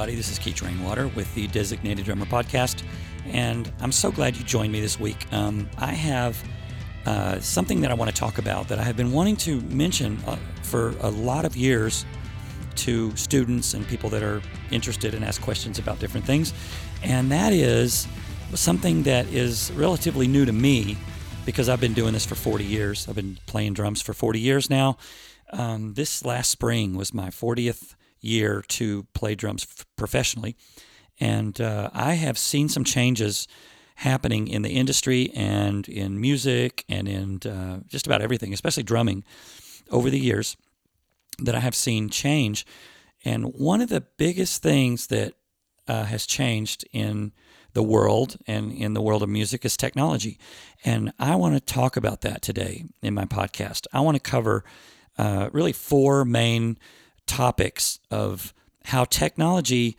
everybody. This is Keith Rainwater with the Designated Drummer Podcast, and I'm so glad you joined me this week. Um, I have uh, something that I want to talk about that I have been wanting to mention uh, for a lot of years to students and people that are interested and ask questions about different things, and that is something that is relatively new to me because I've been doing this for 40 years. I've been playing drums for 40 years now. Um, this last spring was my 40th year to play drums professionally. And uh, I have seen some changes happening in the industry and in music and in uh, just about everything, especially drumming, over the years that I have seen change. And one of the biggest things that uh, has changed in the world and in the world of music is technology. And I want to talk about that today in my podcast. I want to cover uh, really four main topics of how technology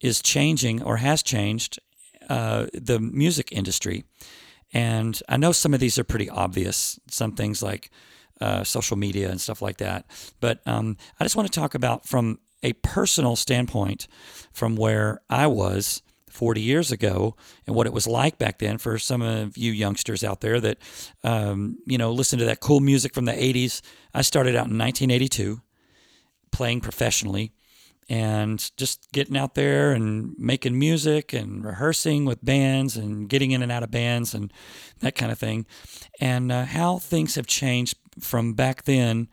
is changing or has changed uh, the music industry. And I know some of these are pretty obvious, some things like uh, social media and stuff like that. But um, I just want to talk about from a personal standpoint, from where I was 40 years ago and what it was like back then for some of you youngsters out there that, um, you know, listen to that cool music from the 80s. I started out in 1982 playing professionally and just getting out there and making music and rehearsing with bands and getting in and out of bands and that kind of thing. And uh, how things have changed from back then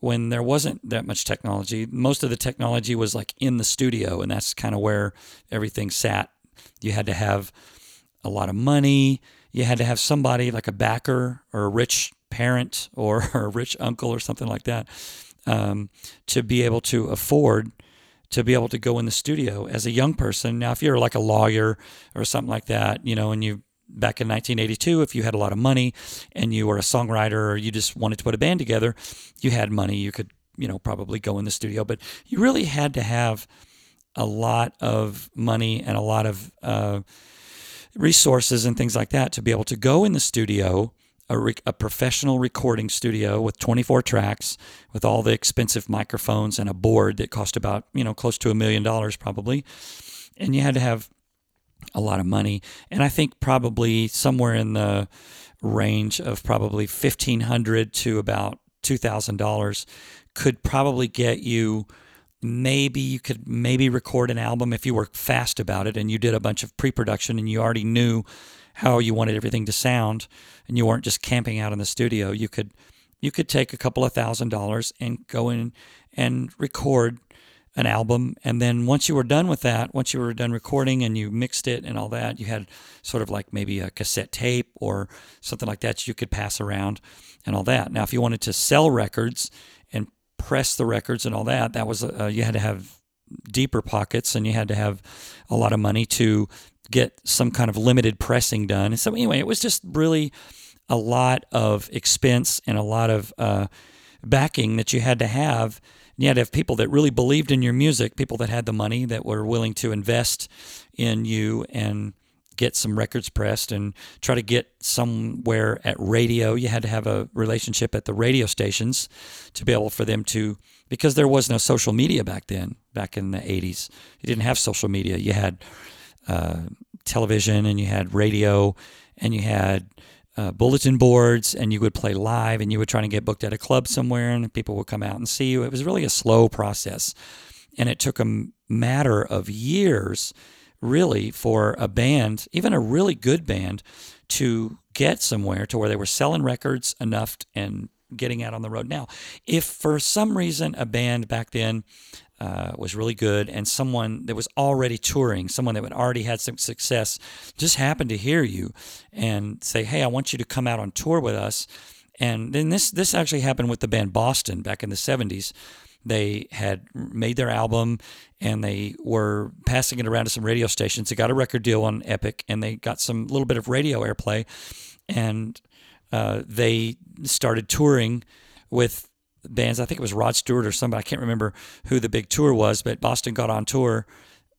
when there wasn't that much technology. Most of the technology was like in the studio, and that's kind of where everything sat. You had to have a lot of money. You had to have somebody like a backer or a rich parent or a rich uncle or something like that um, to be able to afford to be able to go in the studio as a young person. Now, if you're like a lawyer or something like that, you know, and you back in 1982, if you had a lot of money and you were a songwriter or you just wanted to put a band together, you had money, you could, you know, probably go in the studio. But you really had to have a lot of money and a lot of uh, resources and things like that to be able to go in the studio a, a, professional recording studio with 24 tracks with all the expensive microphones and a board that cost about you know close to a million dollars probably. And you had to have a lot of money. And i think probably somewhere in the range of probably 1500 to about $2000 could probably get you maybe you could maybe record an album if you were fast about it and you did a bunch of pre-production and you already knew how you wanted everything to sound and you weren't just camping out in the studio you could you could take a couple of thousand dollars and go in and record an album. And then once you were done with that once you were done recording and you mixed it and all that you had sort of like maybe a cassette tape or something like that you could pass around and all that. Now if you wanted to sell records and press the records and all that that was uh, you had to have deeper pockets and you had to have a lot of money to get some kind of limited pressing done. And so, anyway, it was just really a lot of expense and a lot of uh, backing that you had to have. You had to have people that really believed in your music, people that had the money that were willing to invest in you and get some records pressed and try to get somewhere at radio. You had to have a relationship at the radio stations to be able for them to, because there was no social media back then, back in the 80s. You didn't have social media. You had uh, television and you had radio and you had uh, bulletin boards and you would play live and you were trying to get booked at a club somewhere and people would come out and see you. It was really a slow process. And it took a matter of years, really, for a band, even a really good band, to get somewhere to where they were selling records enough and getting out on the road. Now, if for some reason a band back then uh, was really good, and someone that was already touring, someone that had already had some success, just happened to hear you and say, "Hey, I want you to come out on tour with us." And then this this actually happened with the band Boston back in the '70s. They had made their album and they were passing it around to some radio stations. They got a record deal on Epic and they got some little bit of radio airplay, and uh, they started touring with bands. I think it was Rod Stewart or somebody. I can't remember who the big tour was, but Boston got on tour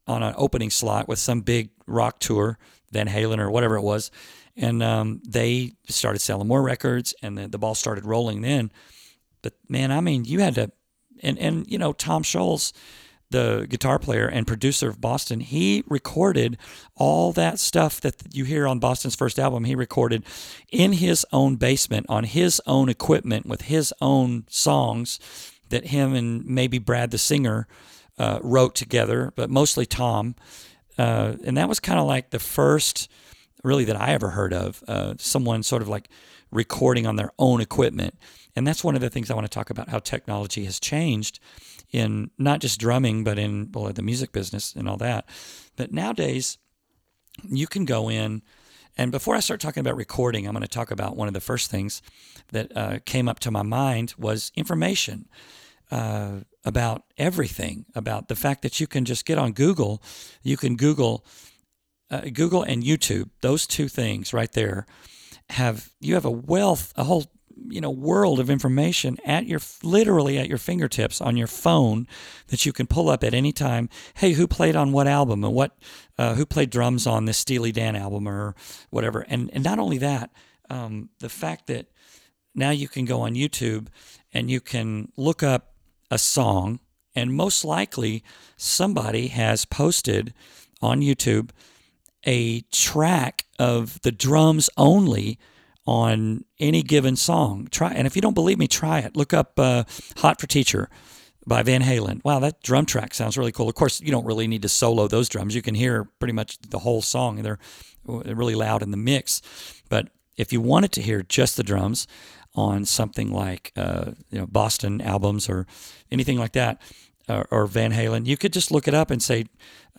on an opening slot with some big rock tour, Van Halen or whatever it was. And um, they started selling more records, and the, the ball started rolling then. But man, I mean, you had to, and and you know, Tom Scholz, the guitar player and producer of Boston, he recorded all that stuff that you hear on Boston's first album. He recorded in his own basement on his own equipment with his own songs that him and maybe Brad the singer uh, wrote together, but mostly Tom. Uh, and that was kind of like the first, really, that I ever heard of uh, someone sort of like recording on their own equipment. And that's one of the things I want to talk about how technology has changed in not just drumming, but in well, the music business and all that. But nowadays, you can go in, and before I start talking about recording, I'm going to talk about one of the first things that uh, came up to my mind was information uh, about everything, about the fact that you can just get on Google, you can Google. Uh, Google and YouTube, those two things right there, have you have a wealth, a whole you know world of information at your literally at your fingertips on your phone that you can pull up at any time. Hey, who played on what album and what uh, who played drums on this Steely Dan album or whatever? And and not only that, um, the fact that now you can go on YouTube and you can look up a song, and most likely somebody has posted on YouTube a track of the drums only on any given song. Try and if you don't believe me, try it. Look up uh, "Hot for Teacher" by Van Halen. Wow, that drum track sounds really cool. Of course, you don't really need to solo those drums. You can hear pretty much the whole song. They're really loud in the mix. But if you wanted to hear just the drums on something like uh, you know Boston albums or anything like that, or, or, Van Halen, you could just look it up and say,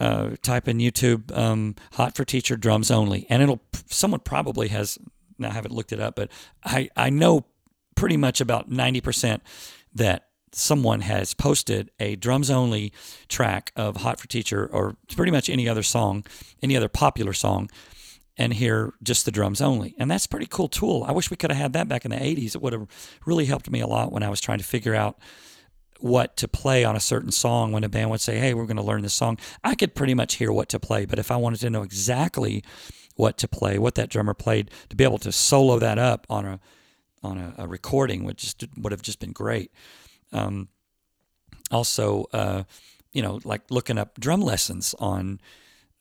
uh, type in YouTube um, "Hot for Teacher drums only," and it'll someone probably has I haven't looked it up, but I, I know pretty much about 90% that someone has posted a drums only track of Hot for Teacher or pretty much any other song, any other popular song, and hear just the drums only. And that's a pretty cool tool. I wish we could have had that back in the 80s. It would have really helped me a lot when I was trying to figure out what to play on a certain song when a band would say, Hey, we're going to learn this song. I could pretty much hear what to play. But if I wanted to know exactly what to play, what that drummer played, to be able to solo that up on a on a, a recording would just would have just been great. Um, also, uh, you know, like looking up drum lessons on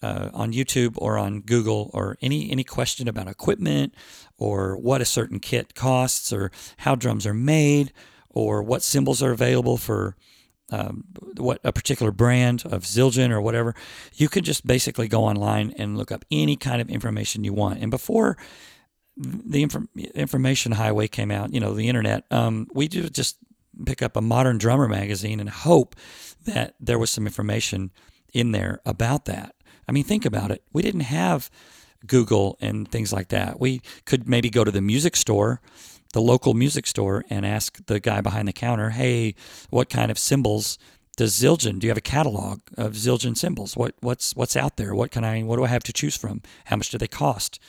uh, on YouTube or on Google or any any question about equipment or what a certain kit costs or how drums are made or what cymbals are available for um, what a particular brand of Zildjian or whatever, you could just basically go online and look up any kind of information you want. And before the inf- information highway came out, you know, the internet, um, we do just pick up a modern drummer magazine and hope that there was some information in there about that. I mean, think about it. We didn't have Google and things like that. We could maybe go to the music store the local music store and ask the guy behind the counter, "Hey, what kind of cymbals does Zildjian? Do you have a catalog of Zildjian cymbals? What what's what's out there? What can I? What do I have to choose from? How much do they cost?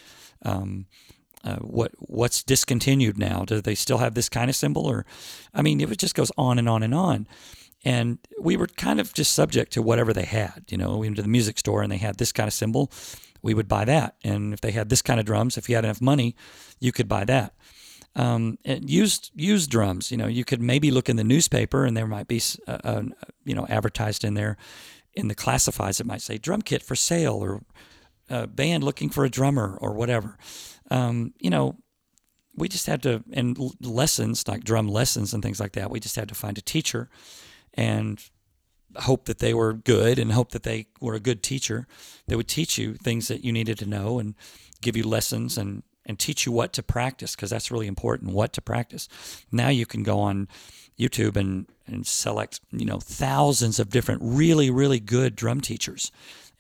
Um, uh, what what's discontinued now? Do they still have this kind of cymbal? Or, I mean, it just goes on and on and on. And we were kind of just subject to whatever they had. You know, we went to the music store and they had this kind of cymbal, we would buy that. And if they had this kind of drums, if you had enough money, you could buy that um, used used drums. You know, you could maybe look in the newspaper, and there might be uh, uh, you know advertised in there in the classifieds. It might say drum kit for sale or a band looking for a drummer or whatever. Um, you know, we just had to and lessons like drum lessons and things like that. We just had to find a teacher and hope that they were good and hope that they were a good teacher that would teach you things that you needed to know and give you lessons and and teach you what to practice because that's really important what to practice. Now you can go on youtube and, and select you know thousands of different really really good drum teachers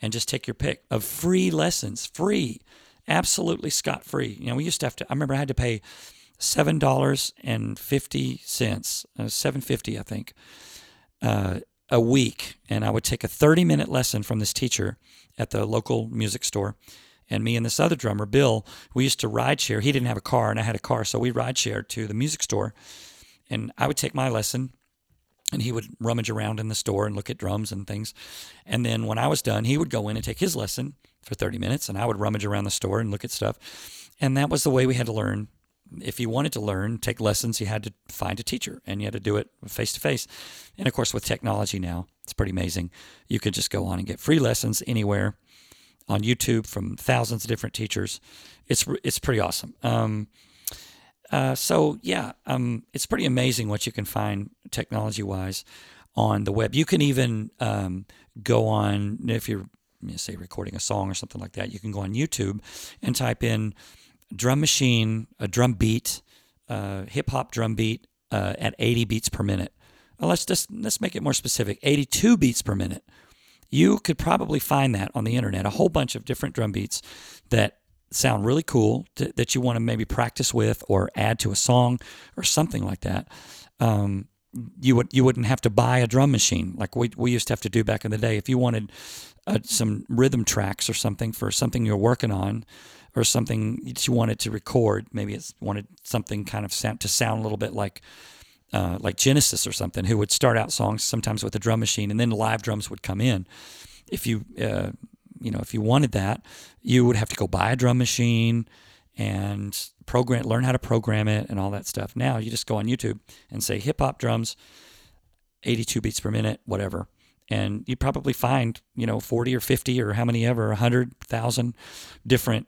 and just take your pick of free lessons free absolutely scot free you know we used to have to i remember i had to pay seven dollars and fifty cents uh, seven fifty i think uh, a week. And i would take a 30 minute lesson from this teacher at the local music store and me and this other drummer, Bill, we used to ride share. He didn't have a car, and I had a car, so we ride shared to the music store. And I would take my lesson, and he would rummage around in the store and look at drums and things. And then when I was done, he would go in and take his lesson for 30 minutes, and I would rummage around the store and look at stuff. And that was the way we had to learn if you wanted to learn, take lessons, you had to find a teacher and you had to do it face to face. And of course, with technology now, it's pretty amazing. You could just go on and get free lessons anywhere on YouTube from thousands of different teachers. It's it's pretty awesome. Um, uh, so yeah, um, it's pretty amazing what you can find technology wise on the web. You can even um, go on if you're say recording a song or something like that. You can go on YouTube and type in drum machine, a drum beat, uh, hip hop drum beat uh, at 80 beats per minute. Well, let's just let's make it more specific. 82 beats per minute. You could probably find that on the internet. A whole bunch of different drum beats that sound really cool to, that you want to maybe practice with or add to a song or something like that. Um, you would you wouldn't have to buy a drum machine like we, we used to have to do back in the day. If you wanted uh, some rhythm tracks or something for something you're working on, or something that you wanted to record. Maybe it's wanted something kind of sound, to sound a little bit like uh, like Genesis or something, who would start out songs sometimes with a drum machine, and then live drums would come in. If you uh, you know if you wanted that, you would have to go buy a drum machine and program learn how to program it and all that stuff. Now you just go on YouTube and say hip hop drums, 82 beats per minute, whatever. And you probably find, you know, 40 or 50 or how many ever, 100,000 different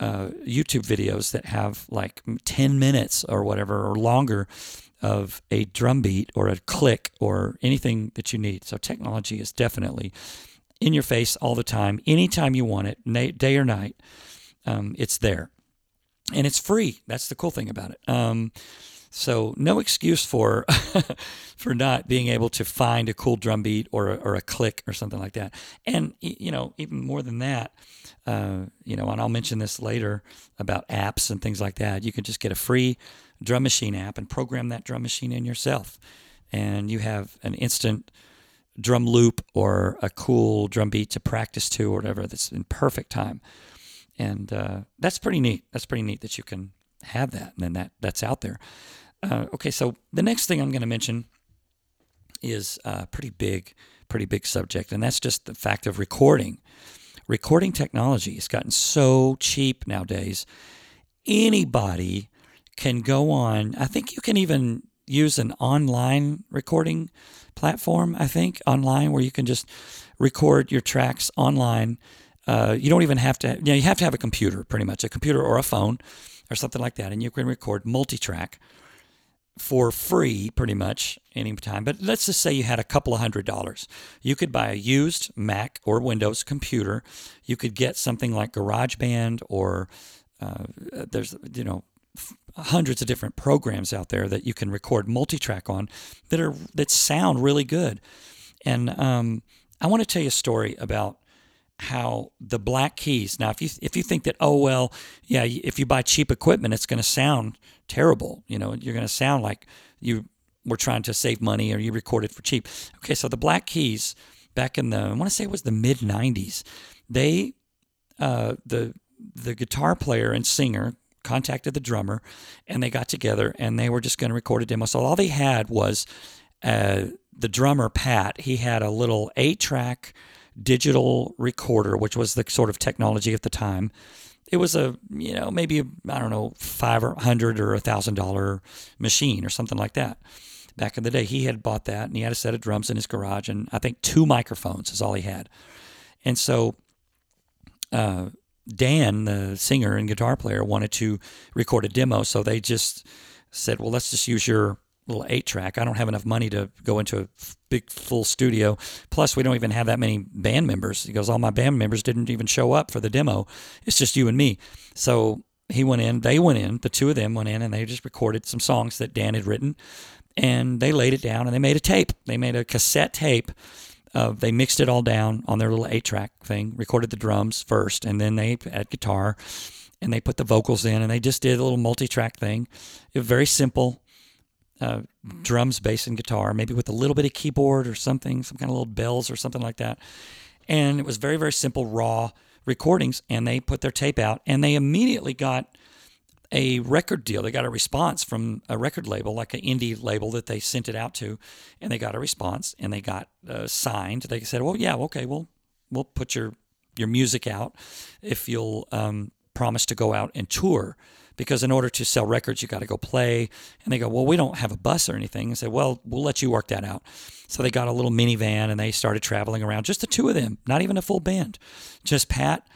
uh, YouTube videos that have like 10 minutes or whatever or longer of a drum beat or a click or anything that you need. So technology is definitely in your face all the time, anytime you want it, day or night. Um, it's there, and it's free. That's the cool thing about it. Um, so no excuse for for not being able to find a cool drum beat or a, or a click or something like that. And you know, even more than that, uh, you know, and I'll mention this later about apps and things like that. You can just get a free drum machine app and program that drum machine in yourself, and you have an instant drum loop or a cool drum beat to practice to or whatever that's in perfect time. And uh, that's pretty neat. That's pretty neat that you can have that and then that that's out there. Uh, okay, so the next thing I'm going to mention is a pretty big, pretty big subject, and that's just the fact of recording. Recording technology has gotten so cheap nowadays. Anybody can go on. I think you can even use an online recording platform. I think online where you can just record your tracks online. Uh, you don't even have to. You know, you have to have a computer, pretty much a computer or a phone or something like that, and you can record multi-track for free pretty much anytime. But let's just say you had a couple of hundred dollars. You could buy a used Mac or Windows computer. You could get something like GarageBand or uh, there's, you know, hundreds of different programs out there that you can record multi-track on that are that sound really good. And um, I want to tell you a story about how the black keys. Now, if you if you think that oh well, yeah, if you buy cheap equipment, it's going to sound terrible. You know, you're going to sound like you were trying to save money or you recorded for cheap. Okay, so the Black Keys back in the I want to say it was the mid '90s. They uh, the the guitar player and singer contacted the drummer, and they got together and they were just going to record a demo. So all they had was uh, the drummer Pat. He had a little eight track digital recorder, which was the sort of technology at the time. It was a, you know, maybe, I don't know, five or hundred or a thousand dollar machine or something like that. Back in the day, he had bought that and he had a set of drums in his garage and I think two microphones is all he had. And so, uh, Dan, the singer and guitar player, wanted to record a demo. So they just said, well, let's just use your little eight track. I don't have enough money to go into a big full studio. Plus, we don't even have that many band members. He goes, all my band members didn't even show up for the demo. It's just you and me. So he went in, they went in, the two of them went in, and they just recorded some songs that Dan had written, and they laid it down and they made a tape. They made a cassette tape. Uh, they mixed it all down on their little eight track thing, recorded the drums first, and then they had guitar and they put the vocals in and they just did a little multi track thing. It was very simple uh, drums, bass, and guitar, maybe with a little bit of keyboard or something, some kind of little bells or something like that. And it was very, very simple, raw recordings. And they put their tape out and they immediately got a record deal. They got a response from a record label, like an indie label that they sent it out to, and they got a response and they got uh, signed. They said, "Well, yeah, okay, we'll we'll put your your music out if you'll um, promise to go out and tour because in order to sell records, you got to go play. And they go, well, we don't have a bus or anything. And say, well, we'll let you work that out. So they got a little minivan and they started traveling around, just the two of them, not even a full band, just Pat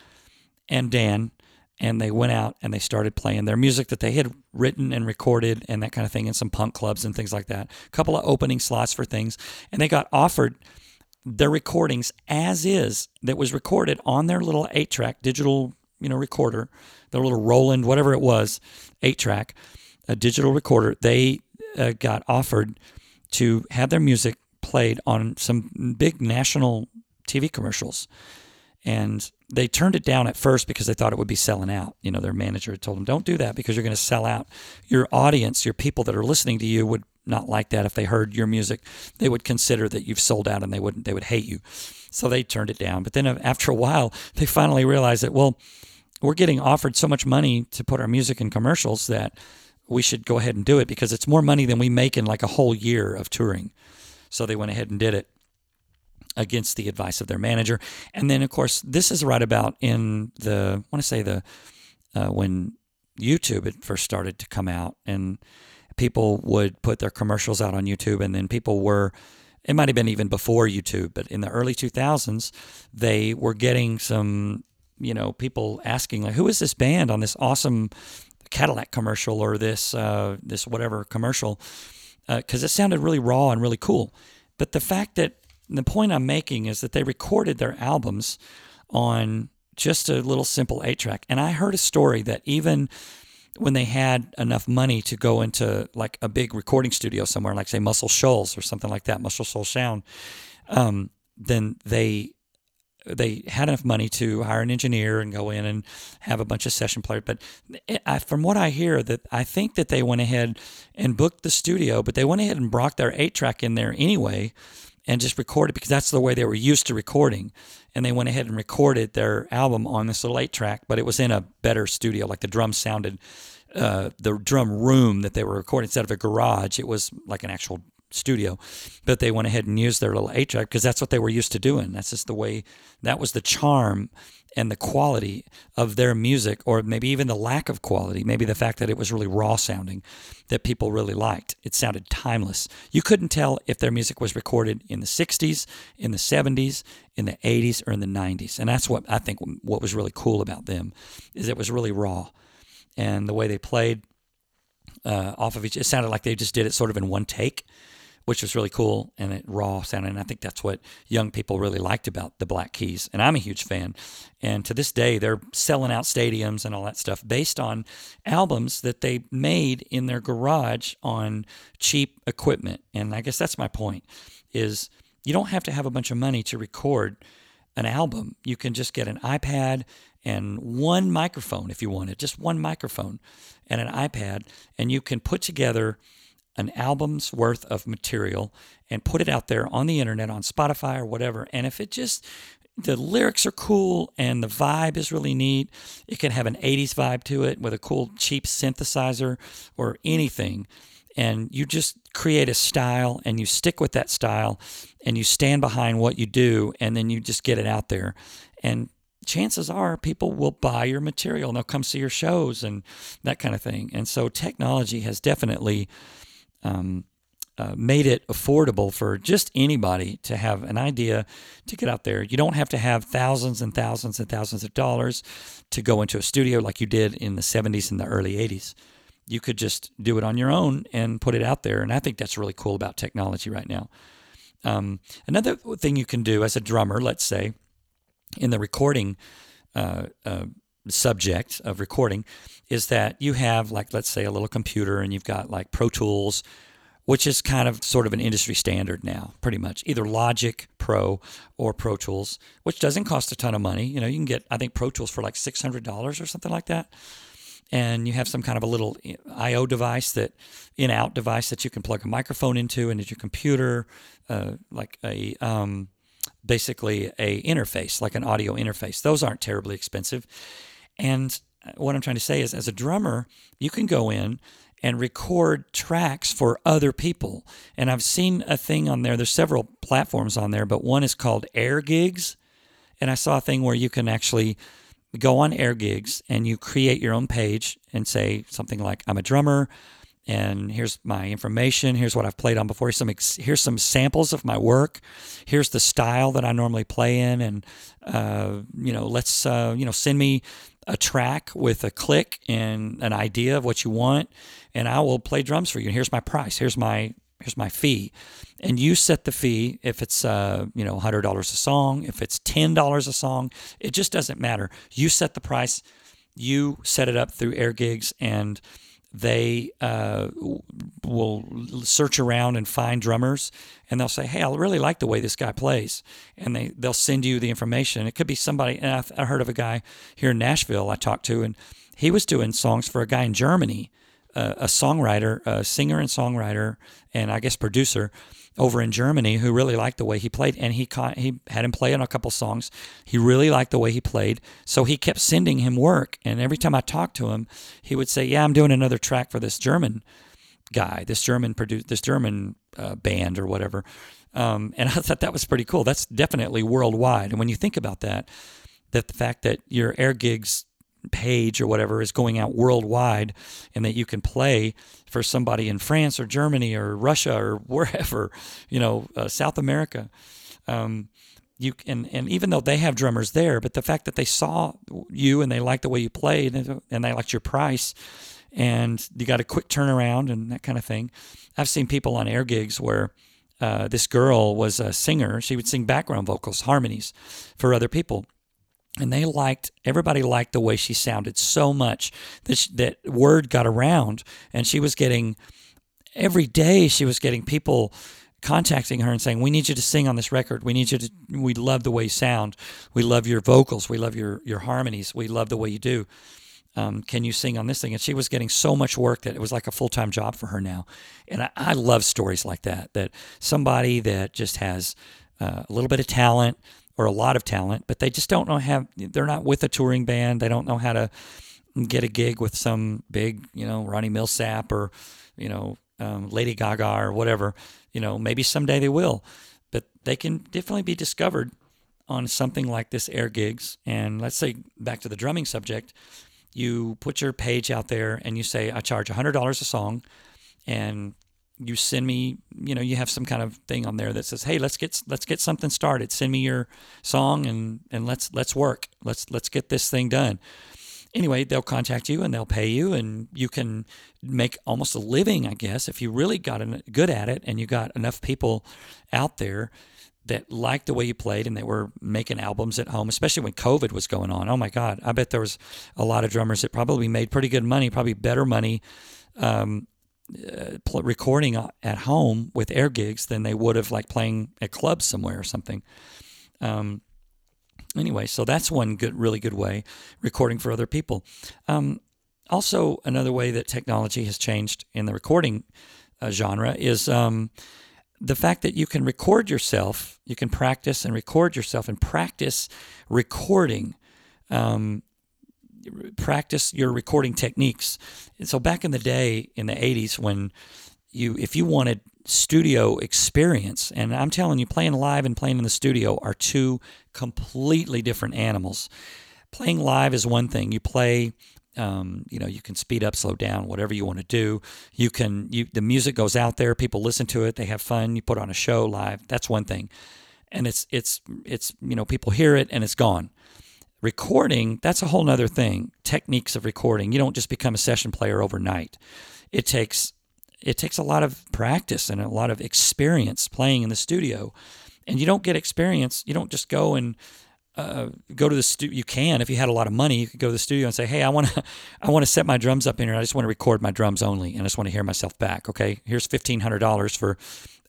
and Dan. And they went out and they started playing their music that they had written and recorded and that kind of thing in some punk clubs and things like that. A couple of opening slots for things. And they got offered their recordings as is that was recorded on their little eight track digital you know recorder, their little Roland whatever it was, eight track, a digital recorder. They uh, got offered to have their music played on some big national TV commercials. And they turned it down at first because they thought it would be selling out. You know, their manager had told them, don't do that because you're going to sell out. Your audience, your people that are listening to you would not like that if they heard your music. They would consider that you've sold out and they wouldn't, they would hate you. So they turned it down. But then uh, after a while, they finally realized that, well, we're getting offered so much money to put our music in commercials that we should go ahead and do it because it's more money than we make in like a whole year of touring. So they went ahead and did it against the advice of their manager. And then, of course, this is right about in the, I want to say the, uh, when YouTube had first started to come out and people would put their commercials out on YouTube and then people were, it might have been even before YouTube, but in the early 2000s, they were getting some, you know, people asking like, who is this band on this awesome Cadillac commercial or this, uh, this whatever commercial? Because uh, it sounded really raw and really cool. But the fact that the point I'm making is that they recorded their albums on just a little simple eight track. And I heard a story that even when they had enough money to go into like a big recording studio somewhere, like say Muscle Shoals or something like that, Muscle Shoals Sound, um, then they they had enough money to hire an engineer and go in and have a bunch of session players. But I, from what I hear, that I think that they went ahead and booked the studio, but they went ahead and brought their eight track in there anyway and just recorded because that's the way they were used to recording. And they went ahead and recorded their album on this little eight track, but it was in a better studio. Like the drums sounded, uh, the drum room that they were recording instead of a garage, it was like an actual studio. But they went ahead and used their little eight track because that's what they were used to doing. That's just the way, that was the charm and the quality of their music, or maybe even the lack of quality, maybe the fact that it was really raw sounding that people really liked. It sounded timeless. You couldn't tell if their music was recorded in the 60s, in the 70s, in the 80s, or in the 90s. And that's what I think what was really cool about them is it was really raw. And the way they played uh, off of each, it sounded like they just did it sort of in one take which was really cool and it raw sounded. And I think that's what young people really liked about the Black Keys. And I'm a huge fan. And to this day, they're selling out stadiums and all that stuff based on albums that they made in their garage on cheap equipment. And I guess that's my point is you don't have to have a bunch of money to record an album. You can just get an iPad and one microphone if you wanted, just one microphone and an iPad, and you can put together an album's worth of material and put it out there on the internet on Spotify or whatever. And if it just the lyrics are cool and the vibe is really neat, it can have an 80s vibe to it with a cool cheap synthesizer or anything. And you just create a style and you stick with that style and you stand behind what you do and then you just get it out there. And chances are people will buy your material and they'll come see your shows and that kind of thing. And so technology has definitely um, uh, made it affordable for just anybody to have an idea to get out there. You don't have to have thousands and thousands and thousands of dollars to go into a studio like you did in the 70s and the early 80s. You could just do it on your own and put it out there. And I think that's really cool about technology right now. Um, another thing you can do as a drummer, let's say, in the recording uh, uh, subject of recording is that you have like let's say a little computer and you've got like Pro Tools which is kind of sort of an industry standard now pretty much. Either Logic Pro or Pro Tools which doesn't cost a ton of money. You know you can get I think Pro Tools for like $600 or something like that. And you have some kind of a little IO device that in out device that you can plug a microphone into and into your computer uh, like a um, basically a interface like an audio interface. Those aren't terribly expensive and what I'm trying to say is, as a drummer, you can go in and record tracks for other people. And I've seen a thing on there, there's several platforms on there, but one is called Air Gigs. And I saw a thing where you can actually go on air gigs and you create your own page and say something like, I'm a drummer and here's my information. Here's what I've played on before. Here's some here's some samples of my work. Here's the style that I normally play in, and uh, you know, let's uh, you know send me a track with a click and an idea of what you want, and I will play drums for you. And here's my price. Here's my here's my fee, and you set the fee. If it's uh, you know hundred dollars a song, if it's ten dollars a song, it just doesn't matter. You set the price. You set it up through Air Gigs and they uh, will search around and find drummers and they'll say hey i really like the way this guy plays and they, they'll send you the information. It could be somebody and I, I heard of a guy here in nashville i talked to and he was doing songs for a guy in germany uh, a songwriter a singer and songwriter and i guess producer over in Germany who really liked the way he played, and he caught, he had him play on a couple songs. He really liked the way he played, so he kept sending him work. And every time I talked to him, he would say, "Yeah, I'm doing another track for this German guy, this German produce, this German uh, band or whatever." Um, and I thought that was pretty cool. That's definitely worldwide. And when you think about that, that the fact that your air gigs page or whatever is going out worldwide and that you can play for somebody in France or Germany or Russia or wherever, you know, uh, South America. Um, you and and even though they have drummers there, but the fact that they saw you and they liked the way you played and, they liked your price, and you got a quick turnaround and that kind of thing. I've seen people on air gigs where uh, this girl was a singer; she would sing background vocals, harmonies for other people, and they liked everybody liked the way she sounded so much that she, that word got around and she was getting every day she was getting people contacting her and saying we need you to sing on this record. We need you to we love the way you sound. We love your vocals. We love your your harmonies. We love the way you do. Um, can you sing on this thing? And she was getting so much work that it was like a full-time job for her now. And i, I love stories like that that somebody that just has uh, a little bit of talent or a lot of talent, but they just don't know how. They're not with a touring band. They don't know how to get a gig with some big, you know, Ronnie Milsap or you know um, Lady Gaga or whatever. You know, maybe someday they will, but they can definitely be discovered on something like this air gigs. And let's say back to the drumming subject, you put your page out there and you say, I charge $100 a song, and you send me you know you have some kind of thing on there that says hey let's get let's get something started. Send me your song and and let's let's work. Let's let's get this thing done. Anyway they'll contact you and they'll pay you and you can make almost a living i guess if you really got good at it and you got enough people out there that liked the way you played and they were making albums at home especially when covid was going on. Oh my god i bet there was a lot of drummers that probably made pretty good money probably better money um, uh, pl- recording at home with air gigs than they would have like playing at clubs somewhere or something. Um, anyway, so that's one good, really good way recording for other people. Um, also, another way that technology has changed in the recording uh, genre is um, the fact that you can record yourself, you can practice and record yourself and practice recording. Um, practice your recording techniques. And so back in the day in the 80s when you if you wanted studio experience and I'm telling you playing live and playing in the studio are two completely different animals. Playing live is one thing. You play um, you know you can speed up slow down whatever you want to do you can you the music goes out there people listen to it they have fun you put on a show live that's one thing and it's it's it's you know people hear it and it's gone Recording, that's a whole nother thing. Techniques of recording. You don't just become a session player overnight. It takes it takes a lot of practice and a lot of experience playing in the studio. And you don't get experience. You don't just go and uh, go to the studio. You can, if you had a lot of money, you could go to the studio and say, "Hey, I want to, I want to set my drums up in here. I just want to record my drums only, and I just want to hear myself back. Okay, here's fifteen hundred dollars for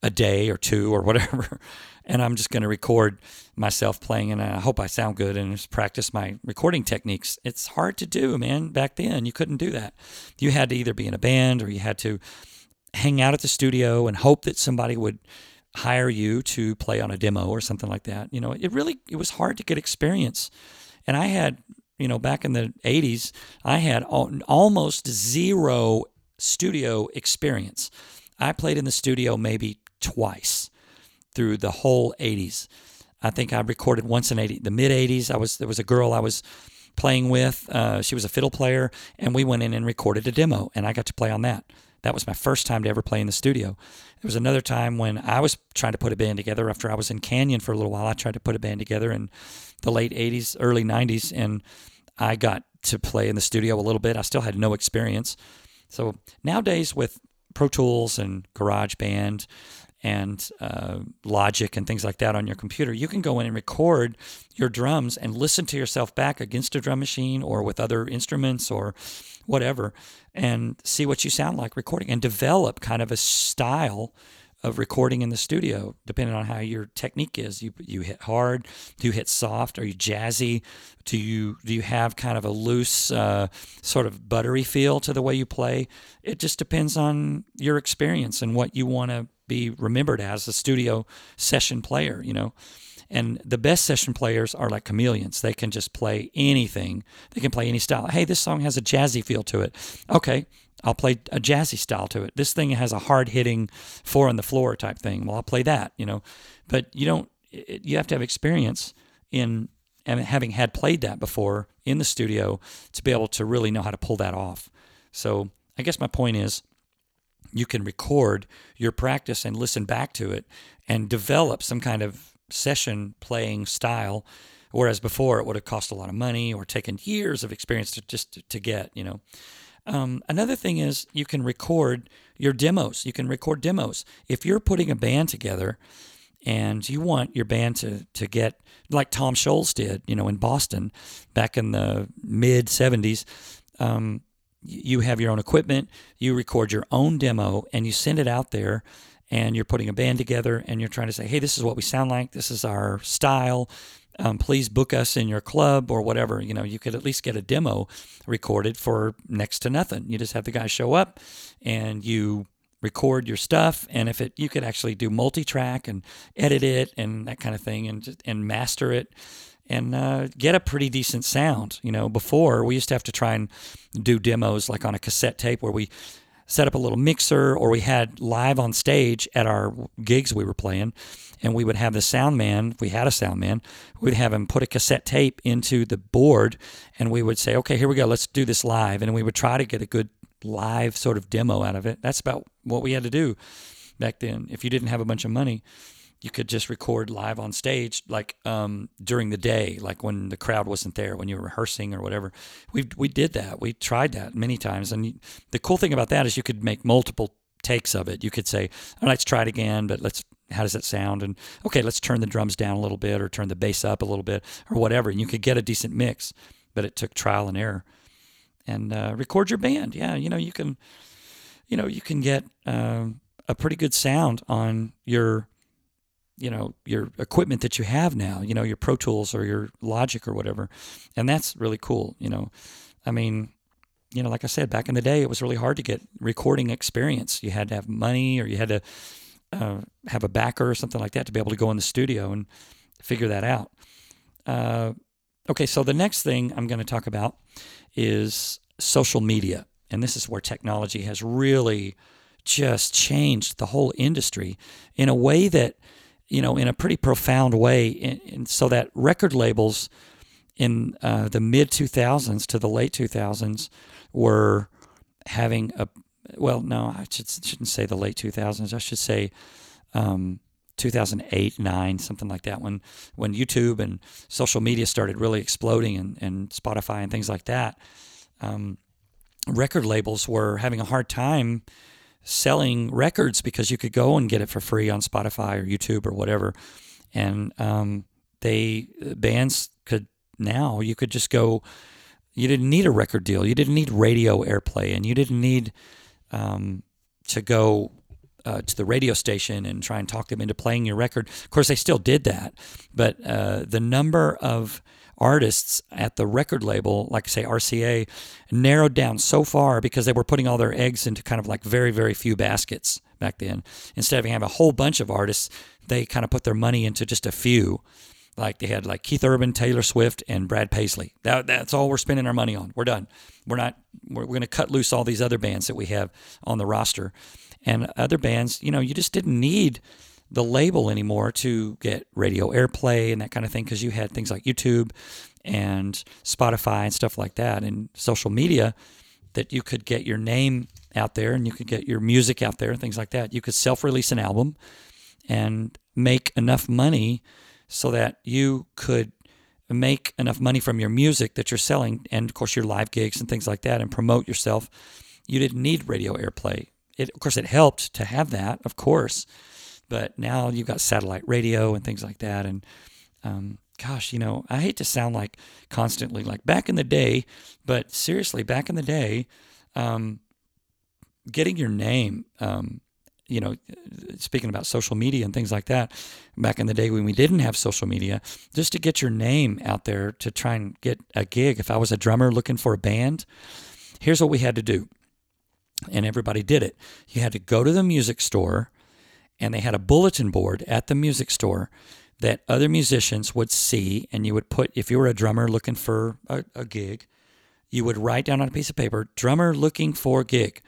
a day or two or whatever, and I'm just going to record myself playing, and I hope I sound good and just practice my recording techniques. It's hard to do, man. Back then, you couldn't do that. You had to either be in a band or you had to hang out at the studio and hope that somebody would hire you to play on a demo or something like that. You know, it really it was hard to get experience, and I had you know back in the 80s i had almost zero studio experience i played in the studio maybe twice through the whole 80s. I think I recorded once in 80, the mid 80s. I was there was a girl I was playing with. Uh, she was a fiddle player, and we went in and recorded a demo, and I got to play on that. That was my first time to ever play in the studio. There was another time when I was trying to put a band together after I was in Canyon for a little while. I tried to put a band together in the late 80s, early 90s, and I got to play in the studio a little bit. I still had no experience. So nowadays, with Pro Tools and GarageBand and uh, Logic and things like that on your computer, you can go in and record your drums and listen to yourself back against a drum machine or with other instruments or whatever and see what you sound like recording and develop kind of a style of recording in the studio, depending on how your technique is. You you hit hard, do you hit soft? Are you jazzy? Do you do you have kind of a loose, uh, sort of buttery feel to the way you play? It just depends on your experience and what you want to be remembered as a studio session player. You know. And the best session players are like chameleons. They can just play anything. They can play any style. Hey, this song has a jazzy feel to it. Okay, I'll play a jazzy style to it. This thing has a hard hitting four on the floor type thing. Well, I'll play that, you know. But you don't, you have to have experience in and having had played that before in the studio to be able to really know how to pull that off. So I guess my point is you can record your practice and listen back to it and develop some kind of session playing style. Whereas before it would have cost a lot of money or taken years of experience to just to get, you know. Um, another thing is you can record your demos. You can record demos. If you're putting a band together and you want your band to, to get like Tom Scholz did, you know, in Boston back in the mid 70s, um, you have your own equipment, you record your own demo, and you send it out there. And you're putting a band together and you're trying to say, hey, this is what we sound like. This is our style um, please book us in your club or whatever. You know, you could at least get a demo recorded for next to nothing. You just have the guy show up and you record your stuff and if it you could actually do multi-track and edit it and that kind of thing and and master it and uh, get a pretty decent sound you know. Before we used to have to try and do demos like on a cassette tape where we set up a little mixer or we had live on stage at our gigs we were playing and we would have the sound man if we had a sound man we'd have him put a cassette tape into the board and we would say okay here we go let's do this live and we would try to get a good live sort of demo out of it. That's about what we had to do back then. If you didn't have a bunch of money you could just record live on stage, like um, during the day, like when the crowd wasn't there, when you were rehearsing or whatever. We we did that. We tried that many times, and the cool thing about that is you could make multiple takes of it. You could say, oh, "Let's try it again," but let's how does that sound? And okay, let's turn the drums down a little bit, or turn the bass up a little bit, or whatever. And you could get a decent mix, but it took trial and error. And uh, record your band. Yeah, you know you can, you know you can get uh, a pretty good sound on your you know your equipment that you have now you know your pro tools or your logic or whatever. And that's really cool you know. I mean you know like i said back in the day it was really hard to get recording experience. You had to have money or you had to uh, have a backer or something like that to be able to go in the studio and figure that out. Uh, okay so the next thing i'm going to talk about is social media. And this is where technology has really just changed the whole industry in a way that you know, in a pretty profound way. And, so that record labels in uh, the mid 2000s to the late 2000s were having a, well, no, I should, shouldn't say the late 2000s. I should say um, 2008, 9, something like that, when, when YouTube and social media started really exploding and, and Spotify and things like that. Um, record labels were having a hard time selling records because you could go and get it for free on Spotify or YouTube or whatever. And um, they bands could now you could just go. You didn't need a record deal. You didn't need radio airplay, and you didn't need um, to go uh, to the radio station and try and talk them into playing your record. Of course, they still did that, but uh, the number of artists at the record label, like say RCA, narrowed down so far because they were putting all their eggs into kind of like very, very few baskets back then. Instead of having a whole bunch of artists, they kind of put their money into just a few. Like they had like Keith Urban, Taylor Swift, and Brad Paisley. That, that's all we're spending our money on. We're done. We're not. We're, we're going to cut loose all these other bands that we have on the roster, and other bands. You know, you just didn't need the label anymore to get radio airplay and that kind of thing because you had things like YouTube and Spotify and stuff like that and social media that you could get your name out there and you could get your music out there and things like that. You could self release an album and make enough money so that you could make enough money from your music that you're selling and of course your live gigs and things like that and promote yourself. You didn't need radio airplay. It, of course, it helped to have that, of course, but now you've got satellite radio and things like that. And um, gosh, you know, I hate to sound like constantly like back in the day, but seriously, back in the day, um, getting your name, um, you know, speaking about social media and things like that, back in the day when we didn't have social media, just to get your name out there to try and get a gig. If I was a drummer looking for a band, here's what we had to do. And everybody did it. You had to go to the music store, and they had a bulletin board at the music store that other musicians would see, and you would put, if you were a drummer looking for a, a gig, you would write down on a piece of paper, drummer looking for gig.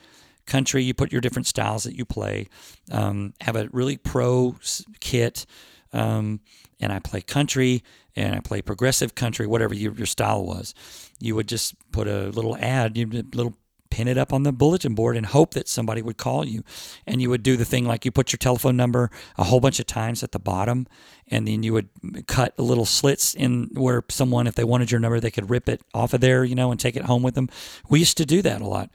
Country, you put your different styles that you play. Um, have a really pro kit. Um, and I play country and I play progressive country, whatever your, style was. You would just put a little ad, you little pin it up on the bulletin board and hope that somebody would call you. And you would do the thing like you put your telephone number a whole bunch of times at the bottom, and then you would cut little slits in where someone, if they wanted your number, they could rip it off of there, you know, and take it home with them. We used to do that a lot.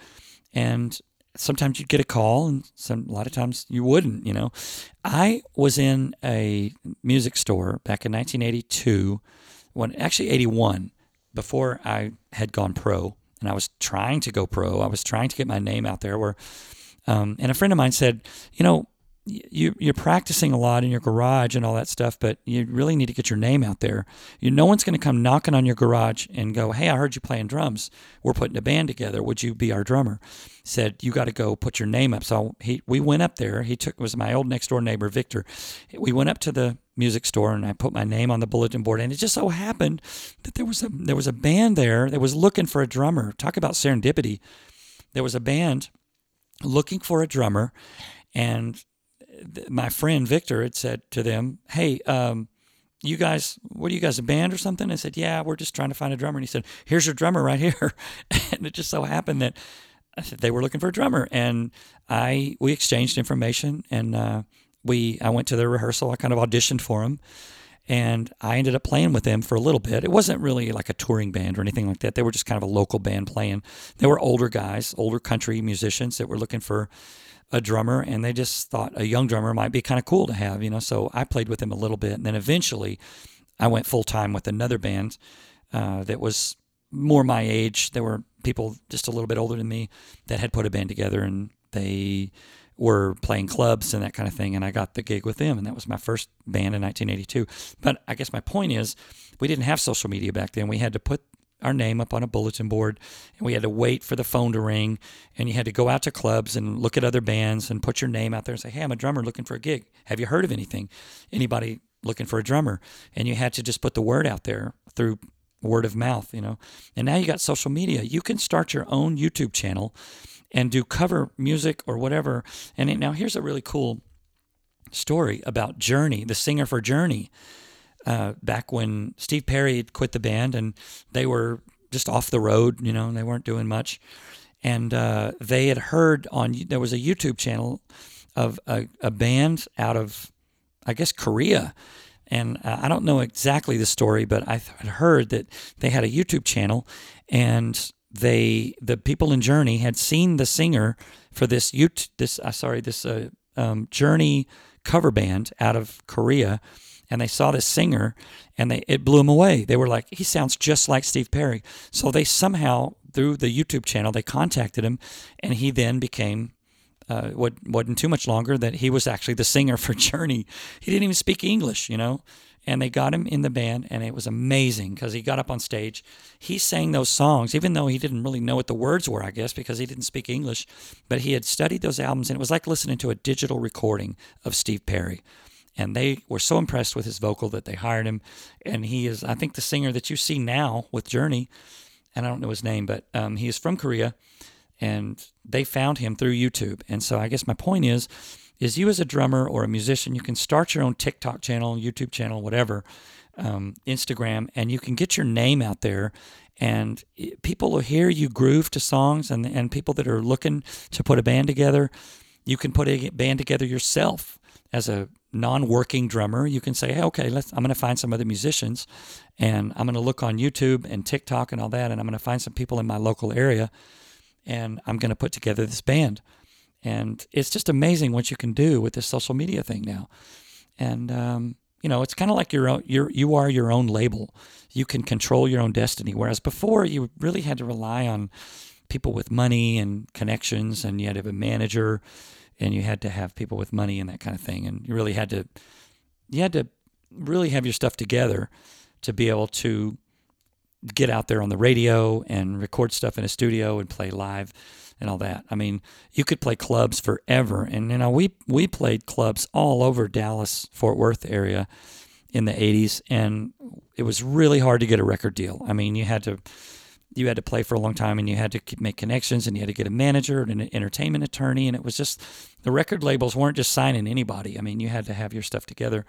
And sometimes you'd get a call and some a lot of times you wouldn't you know i was in a music store back in 1982 when actually 81 before i had gone pro and I was trying to go pro. I was trying to get my name out there. Where, um, and a friend of mine said, you know, you you're practicing a lot in your garage and all that stuff, but you really need to get your name out there. You no one's going to come knocking on your garage and go, "Hey, I heard you playing drums. We're putting a band together. Would you be our drummer?" Said you got to go put your name up. So he we went up there. He took it was my old next door neighbor Victor. We went up to the music store and I put my name on the bulletin board. And it just so happened that there was a there was a band there that was looking for a drummer. Talk about serendipity. There was a band looking for a drummer, and my friend Victor had said to them, "Hey, um, you guys, what are you guys, a band or something?" I said, "Yeah, we're just trying to find a drummer." And he said, "Here's your drummer right here." and it just so happened that they were looking for a drummer, and I we exchanged information, and uh, we I went to their rehearsal. I kind of auditioned for them. and I ended up playing with them for a little bit. It wasn't really like a touring band or anything like that. They were just kind of a local band playing. They were older guys, older country musicians that were looking for a drummer and they just thought a young drummer might be kind of cool to have, you know. So I played with them a little bit, and then eventually I went full time with another band uh, that was more my age. There were people just a little bit older than me that had put a band together, and they were playing clubs and that kind of thing. And I got the gig with them, and that was my first band in 1982. But I guess my point is, we didn't have social media back then. We had to put our name up on a bulletin board and we had to wait for the phone to ring and you had to go out to clubs and look at other bands and put your name out there and say hey i'm a drummer looking for a gig. Have you heard of anything? Anybody looking for a drummer? And you had to just put the word out there through word of mouth you know. And now you got social media. You can start your own youtube channel and do cover music or whatever. And now here's a really cool story about journey the singer for journey uh, back when Steve Perry had quit the band and they were just off the road, you know, they weren't doing much. And uh, they had heard on, there was a YouTube channel of a, a band out of, I guess, Korea. And uh, I don't know exactly the story, but I had heard that they had a YouTube channel and they, the people in Journey had seen the singer for this, YouTube, this, uh, sorry, this uh, um, Journey cover band out of Korea and they saw this singer and they it blew them away. They were like, he sounds just like Steve Perry. So they somehow through the YouTube channel they contacted him, and he then became. Uh, what wasn't too much longer that he was actually the singer for Journey. He didn't even speak English, you know, and they got him in the band, and it was amazing because he got up on stage. He sang those songs, even though he didn't really know what the words were, I guess, because he didn't speak English. But he had studied those albums, and it was like listening to a digital recording of Steve Perry and they were so impressed with his vocal that they hired him. And he is, I think, the singer that you see now with Journey. And I don't know his name, but um, he is from Korea, and they found him through YouTube. And so I guess my point is, is you as a drummer or a musician, you can start your own TikTok channel, YouTube channel, whatever, um, Instagram, and you can get your name out there. And people will hear you groove to songs, and, and people that are looking to put a band together, you can put a band together yourself as a non-working drummer. You can say, "Hey, okay, let's. I'm going to find some other musicians, and I'm going to look on YouTube and TikTok and all that, and I'm going to find some people in my local area, and I'm going to put together this band." And it's just amazing what you can do with this social media thing now. And um, you know, it's kind of like your own. You're you are your own label. You can control your own destiny. Whereas before, you really had to rely on people with money and connections, and you had to have a manager, and you had to have people with money and that kind of thing. And you really had to, you had to really have your stuff together to be able to get out there on the radio and record stuff in a studio and play live and all that. I mean, you could play clubs forever, and you know we we played clubs all over Dallas Fort Worth area in the 80s, and it was really hard to get a record deal. I mean, you had to you had to play for a long time, and you had to make connections, and you had to get a manager and an entertainment attorney, and it was just the record labels weren't just signing anybody. I mean, you had to have your stuff together.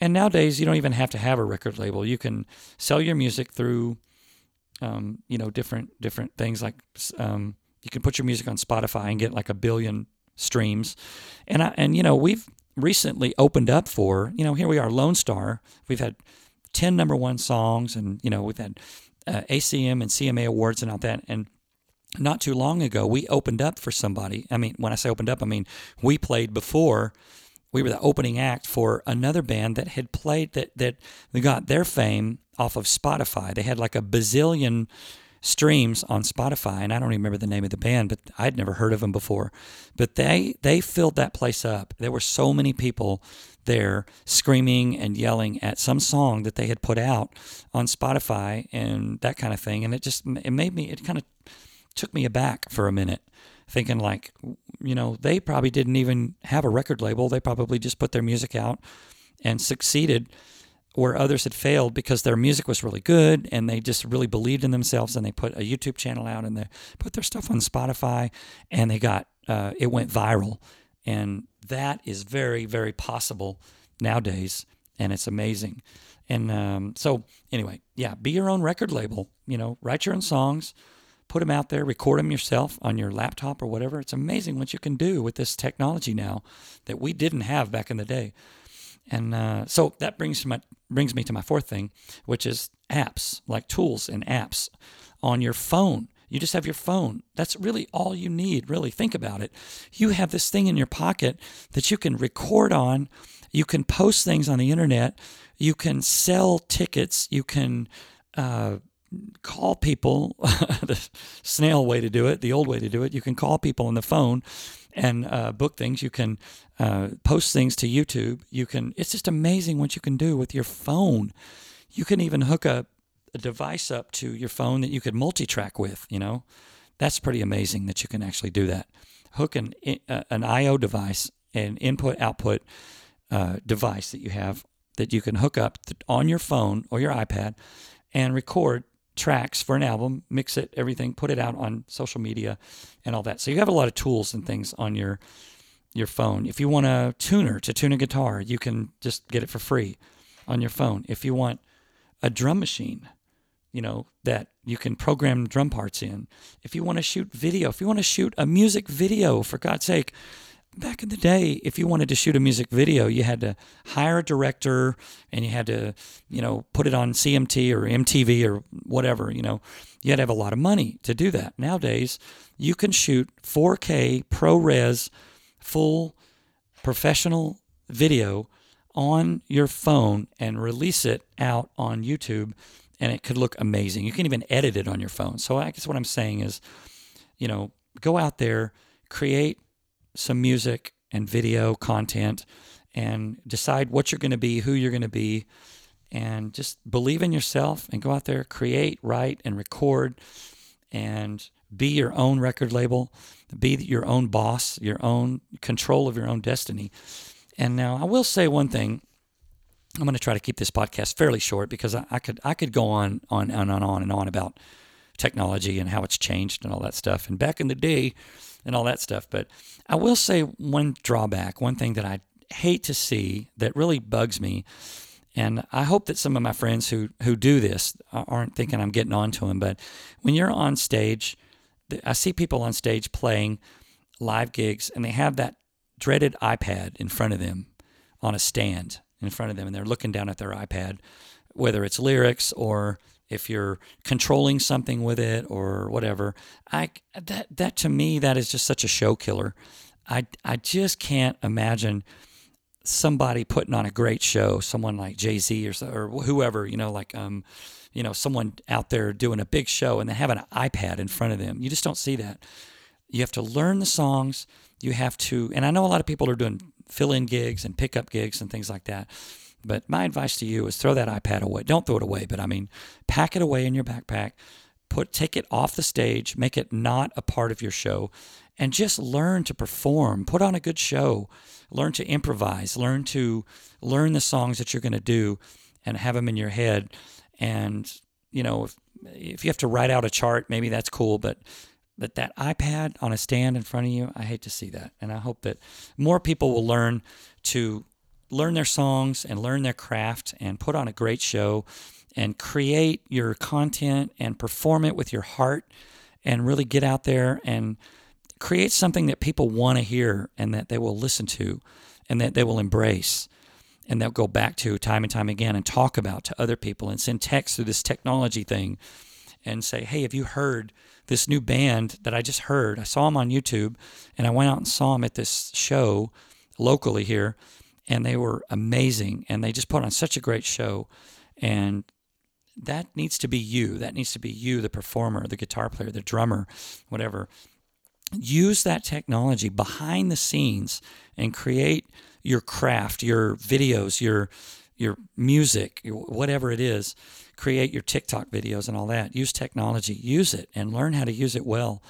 And nowadays, you don't even have to have a record label. You can sell your music through, um, you know, different different things like um, you can put your music on Spotify and get like a billion streams. And I, and you know, we've recently opened up for, you know, here we are Lone Star. We've had 10 number 1 songs and you know, we've had uh, ACM and CMA awards and all that and not too long ago we opened up for somebody. I mean, when I say opened up, I mean we played before we were the opening act for another band that had played that that got their fame off of Spotify. They had like a bazillion streams on Spotify, and I don't remember the name of the band, but I'd never heard of them before. But they they filled that place up. There were so many people there screaming and yelling at some song that they had put out on Spotify and that kind of thing, and it just it made me it kind of took me aback for a minute thinking like you know they probably didn't even have a record label they probably just put their music out and succeeded where others had failed because their music was really good and they just really believed in themselves and they put a YouTube channel out and they put their stuff on Spotify and they got uh, it went viral. And that is very very possible nowadays and it's amazing. And um, so anyway yeah be your own record label you know write your own songs put them out there record them yourself on your laptop or whatever. It's amazing what you can do with this technology now that we didn't have back in the day and uh, so that brings my brings me to my fourth thing, which is apps, like tools and apps on your phone. You just have your phone. That's really all you need, really. Think about it. You have this thing in your pocket that you can record on. You can post things on the internet. You can sell tickets. You can uh, call people, the snail way to do it, the old way to do it. You can call people on the phone and uh, book things. You can uh, post things to YouTube. You can. It's just amazing what you can do with your phone. You can even hook a, a device up to your phone that you could multi-track with. You know, that's pretty amazing that you can actually do that. Hook an uh, an I/O device, an input-output uh, device that you have that you can hook up on your phone or your iPad and record tracks for an album, mix it, everything, put it out on social media and all that. So you have a lot of tools and things on your your phone. If you want a tuner to tune a guitar, you can just get it for free on your phone. If you want a drum machine, you know, that you can program drum parts in. If you want to shoot video, if you want to shoot a music video, for God's sake, back in the day, if you wanted to shoot a music video, you had to hire a director and you had to, you know, put it on CMT or MTV or whatever, you know. You had to have a lot of money to do that. Nowadays, you can shoot 4K ProRes full professional video on your phone and release it out on YouTube and it could look amazing. You can even edit it on your phone. So I guess what I'm saying is, you know, go out there, create some music and video content and decide what you're going to be, who you're going to be, and just believe in yourself and go out there, create, write, and record, and be your own record label, be your own boss, your own control of your own destiny. And now I will say one thing. I'm going to try to keep this podcast fairly short because I, I could I could go on on and on, on and on about technology and how it's changed and all that stuff. And back in the day, and all that stuff. But I will say one drawback, one thing that I hate to see that really bugs me. And I hope that some of my friends who, who do this aren't thinking I'm getting on to them. But when you're on stage, I see people on stage playing live gigs and they have that dreaded iPad in front of them on a stand in front of them and they're looking down at their iPad, whether it's lyrics or if you're controlling something with it or whatever. I that that to me that is just such a show killer. I I just can't imagine somebody putting on a great show, someone like Jay Z or or whoever, you know, like um, you know, someone out there doing a big show and they have an iPad in front of them. You just don't see that. You have to learn the songs. You have to, and I know a lot of people are doing fill-in gigs and pickup gigs and things like that. But my advice to you is throw that iPad away. Don't throw it away, but I mean, pack it away in your backpack. Put take it off the stage, make it not a part of your show, and just learn to perform. Put on a good show. Learn to improvise. Learn to learn the songs that you're going to do, and have them in your head. And you know, if, if you have to write out a chart, maybe that's cool. But but that iPad on a stand in front of you, I hate to see that. And I hope that more people will learn to learn their songs and learn their craft and put on a great show and create your content and perform it with your heart and really get out there and create something that people want to hear and that they will listen to and that they will embrace and they'll go back to time and time again and talk about to other people and send text through this technology thing and say, hey, have you heard this new band that I just heard? I saw them on YouTube and I went out and saw them at this show locally here and they were amazing and they just put on such a great show. And that needs to be you. That needs to be you the performer the guitar player the drummer whatever. Use that technology behind the scenes and create your craft your videos your your music whatever it is. Create your TikTok videos and all that. Use technology. Use it and learn how to use it well.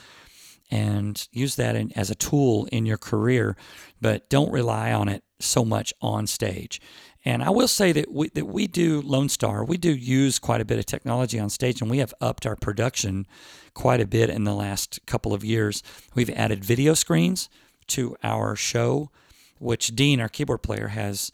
And use that in, as a tool in your career but don't rely on it so much on stage. And I will say that we, that we do Lone Star, we do use quite a bit of technology on stage, and we have upped our production quite a bit in the last couple of years. We've added video screens to our show, which Dean, our keyboard player, has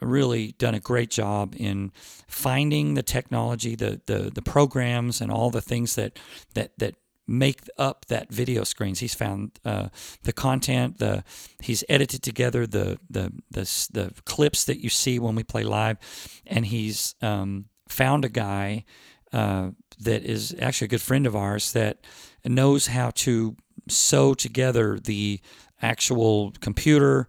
really done a great job in finding the technology, the the, the programs, and all the things that that that make up that video screens. He's found uh, the content. The he's edited together the, the the the clips that you see when we play live, and he's um, found a guy uh, that is actually a good friend of ours that knows how to sew together the actual computer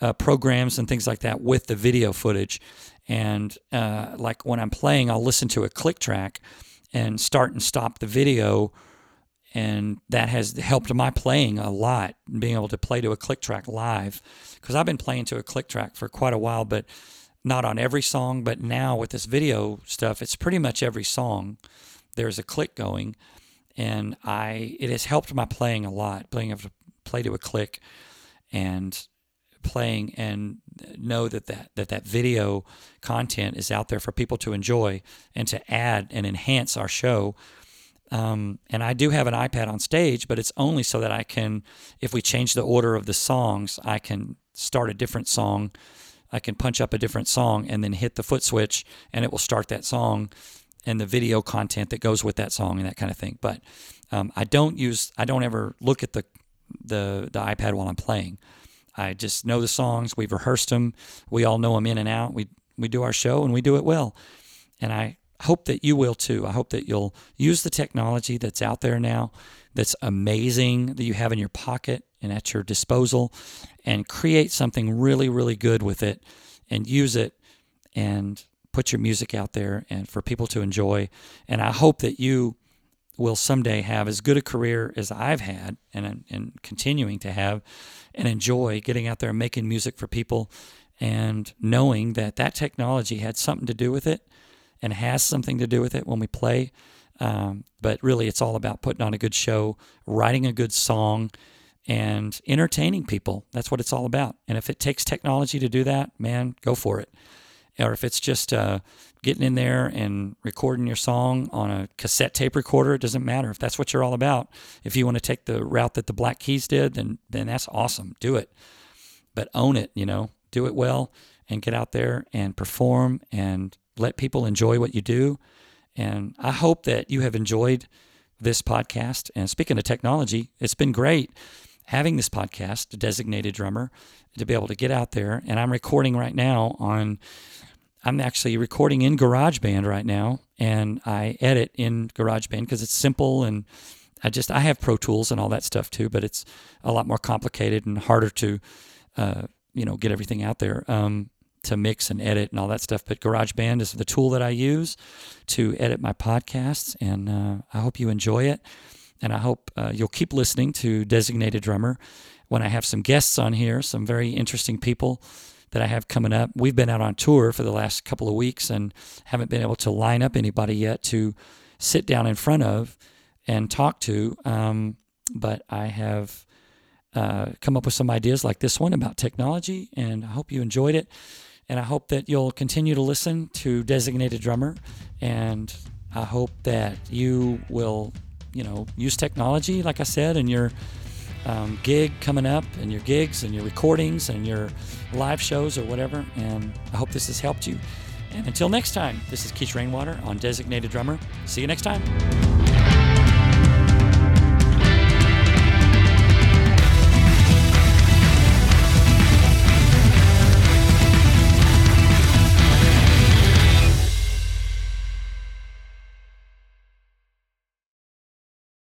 uh, programs and things like that with the video footage. And uh, like when I'm playing, I'll listen to a click track and start and stop the video and that has helped my playing a lot being able to play to a click track live because i've been playing to a click track for quite a while but not on every song. But now with this video stuff it's pretty much every song there's a click going. And i it has helped my playing a lot being able to play to a click and playing and know that that, that that video content is out there for people to enjoy and to add and enhance our show um, and I do have an iPad on stage, but it's only so that I can, if we change the order of the songs, I can start a different song. I can punch up a different song and then hit the foot switch, and it will start that song and the video content that goes with that song and that kind of thing. But um, I don't use, I don't ever look at the the the iPad while I'm playing. I just know the songs. We've rehearsed them. We all know them in and out. We we do our show and we do it well. And I hope that you will too. I hope that you'll use the technology that's out there now, that's amazing, that you have in your pocket and at your disposal, and create something really, really good with it and use it and put your music out there and for people to enjoy. And I hope that you will someday have as good a career as I've had and, and continuing to have and enjoy getting out there and making music for people and knowing that that technology had something to do with it and has something to do with it when we play. Um, but really, it's all about putting on a good show, writing a good song, and entertaining people. That's what it's all about. And if it takes technology to do that, man, go for it. or if it's just uh, getting in there and recording your song on a cassette tape recorder, it doesn't matter. If that's what you're all about, if you want to take the route that the Black Keys did, then then that's awesome. Do it, but own it. You know, do it well and get out there and perform and let people enjoy what you do. And I hope that you have enjoyed this podcast. And speaking of technology, it's been great having this podcast, the Designated Drummer, to be able to get out there. And I'm recording right now on, I'm actually recording in GarageBand right now. And I edit in GarageBand because it's simple and I just, I have Pro Tools and all that stuff too, but it's a lot more complicated and harder to, uh, you know, get everything out there. Um, to mix and edit and all that stuff. But GarageBand is the tool that I use to edit my podcasts, and uh, I hope you enjoy it. And I hope uh, you'll keep listening to Designated Drummer when I have some guests on here, some very interesting people that I have coming up. We've been out on tour for the last couple of weeks and haven't been able to line up anybody yet to sit down in front of and talk to. Um, but I have uh, come up with some ideas like this one about technology, and I hope you enjoyed it. And I hope that you'll continue to listen to Designated Drummer. And I hope that you will, you know, use technology, like I said, in your um, gig coming up, and your gigs, and your recordings, and your live shows, or whatever. And I hope this has helped you. And until next time, this is Keith Rainwater on Designated Drummer. See you next time.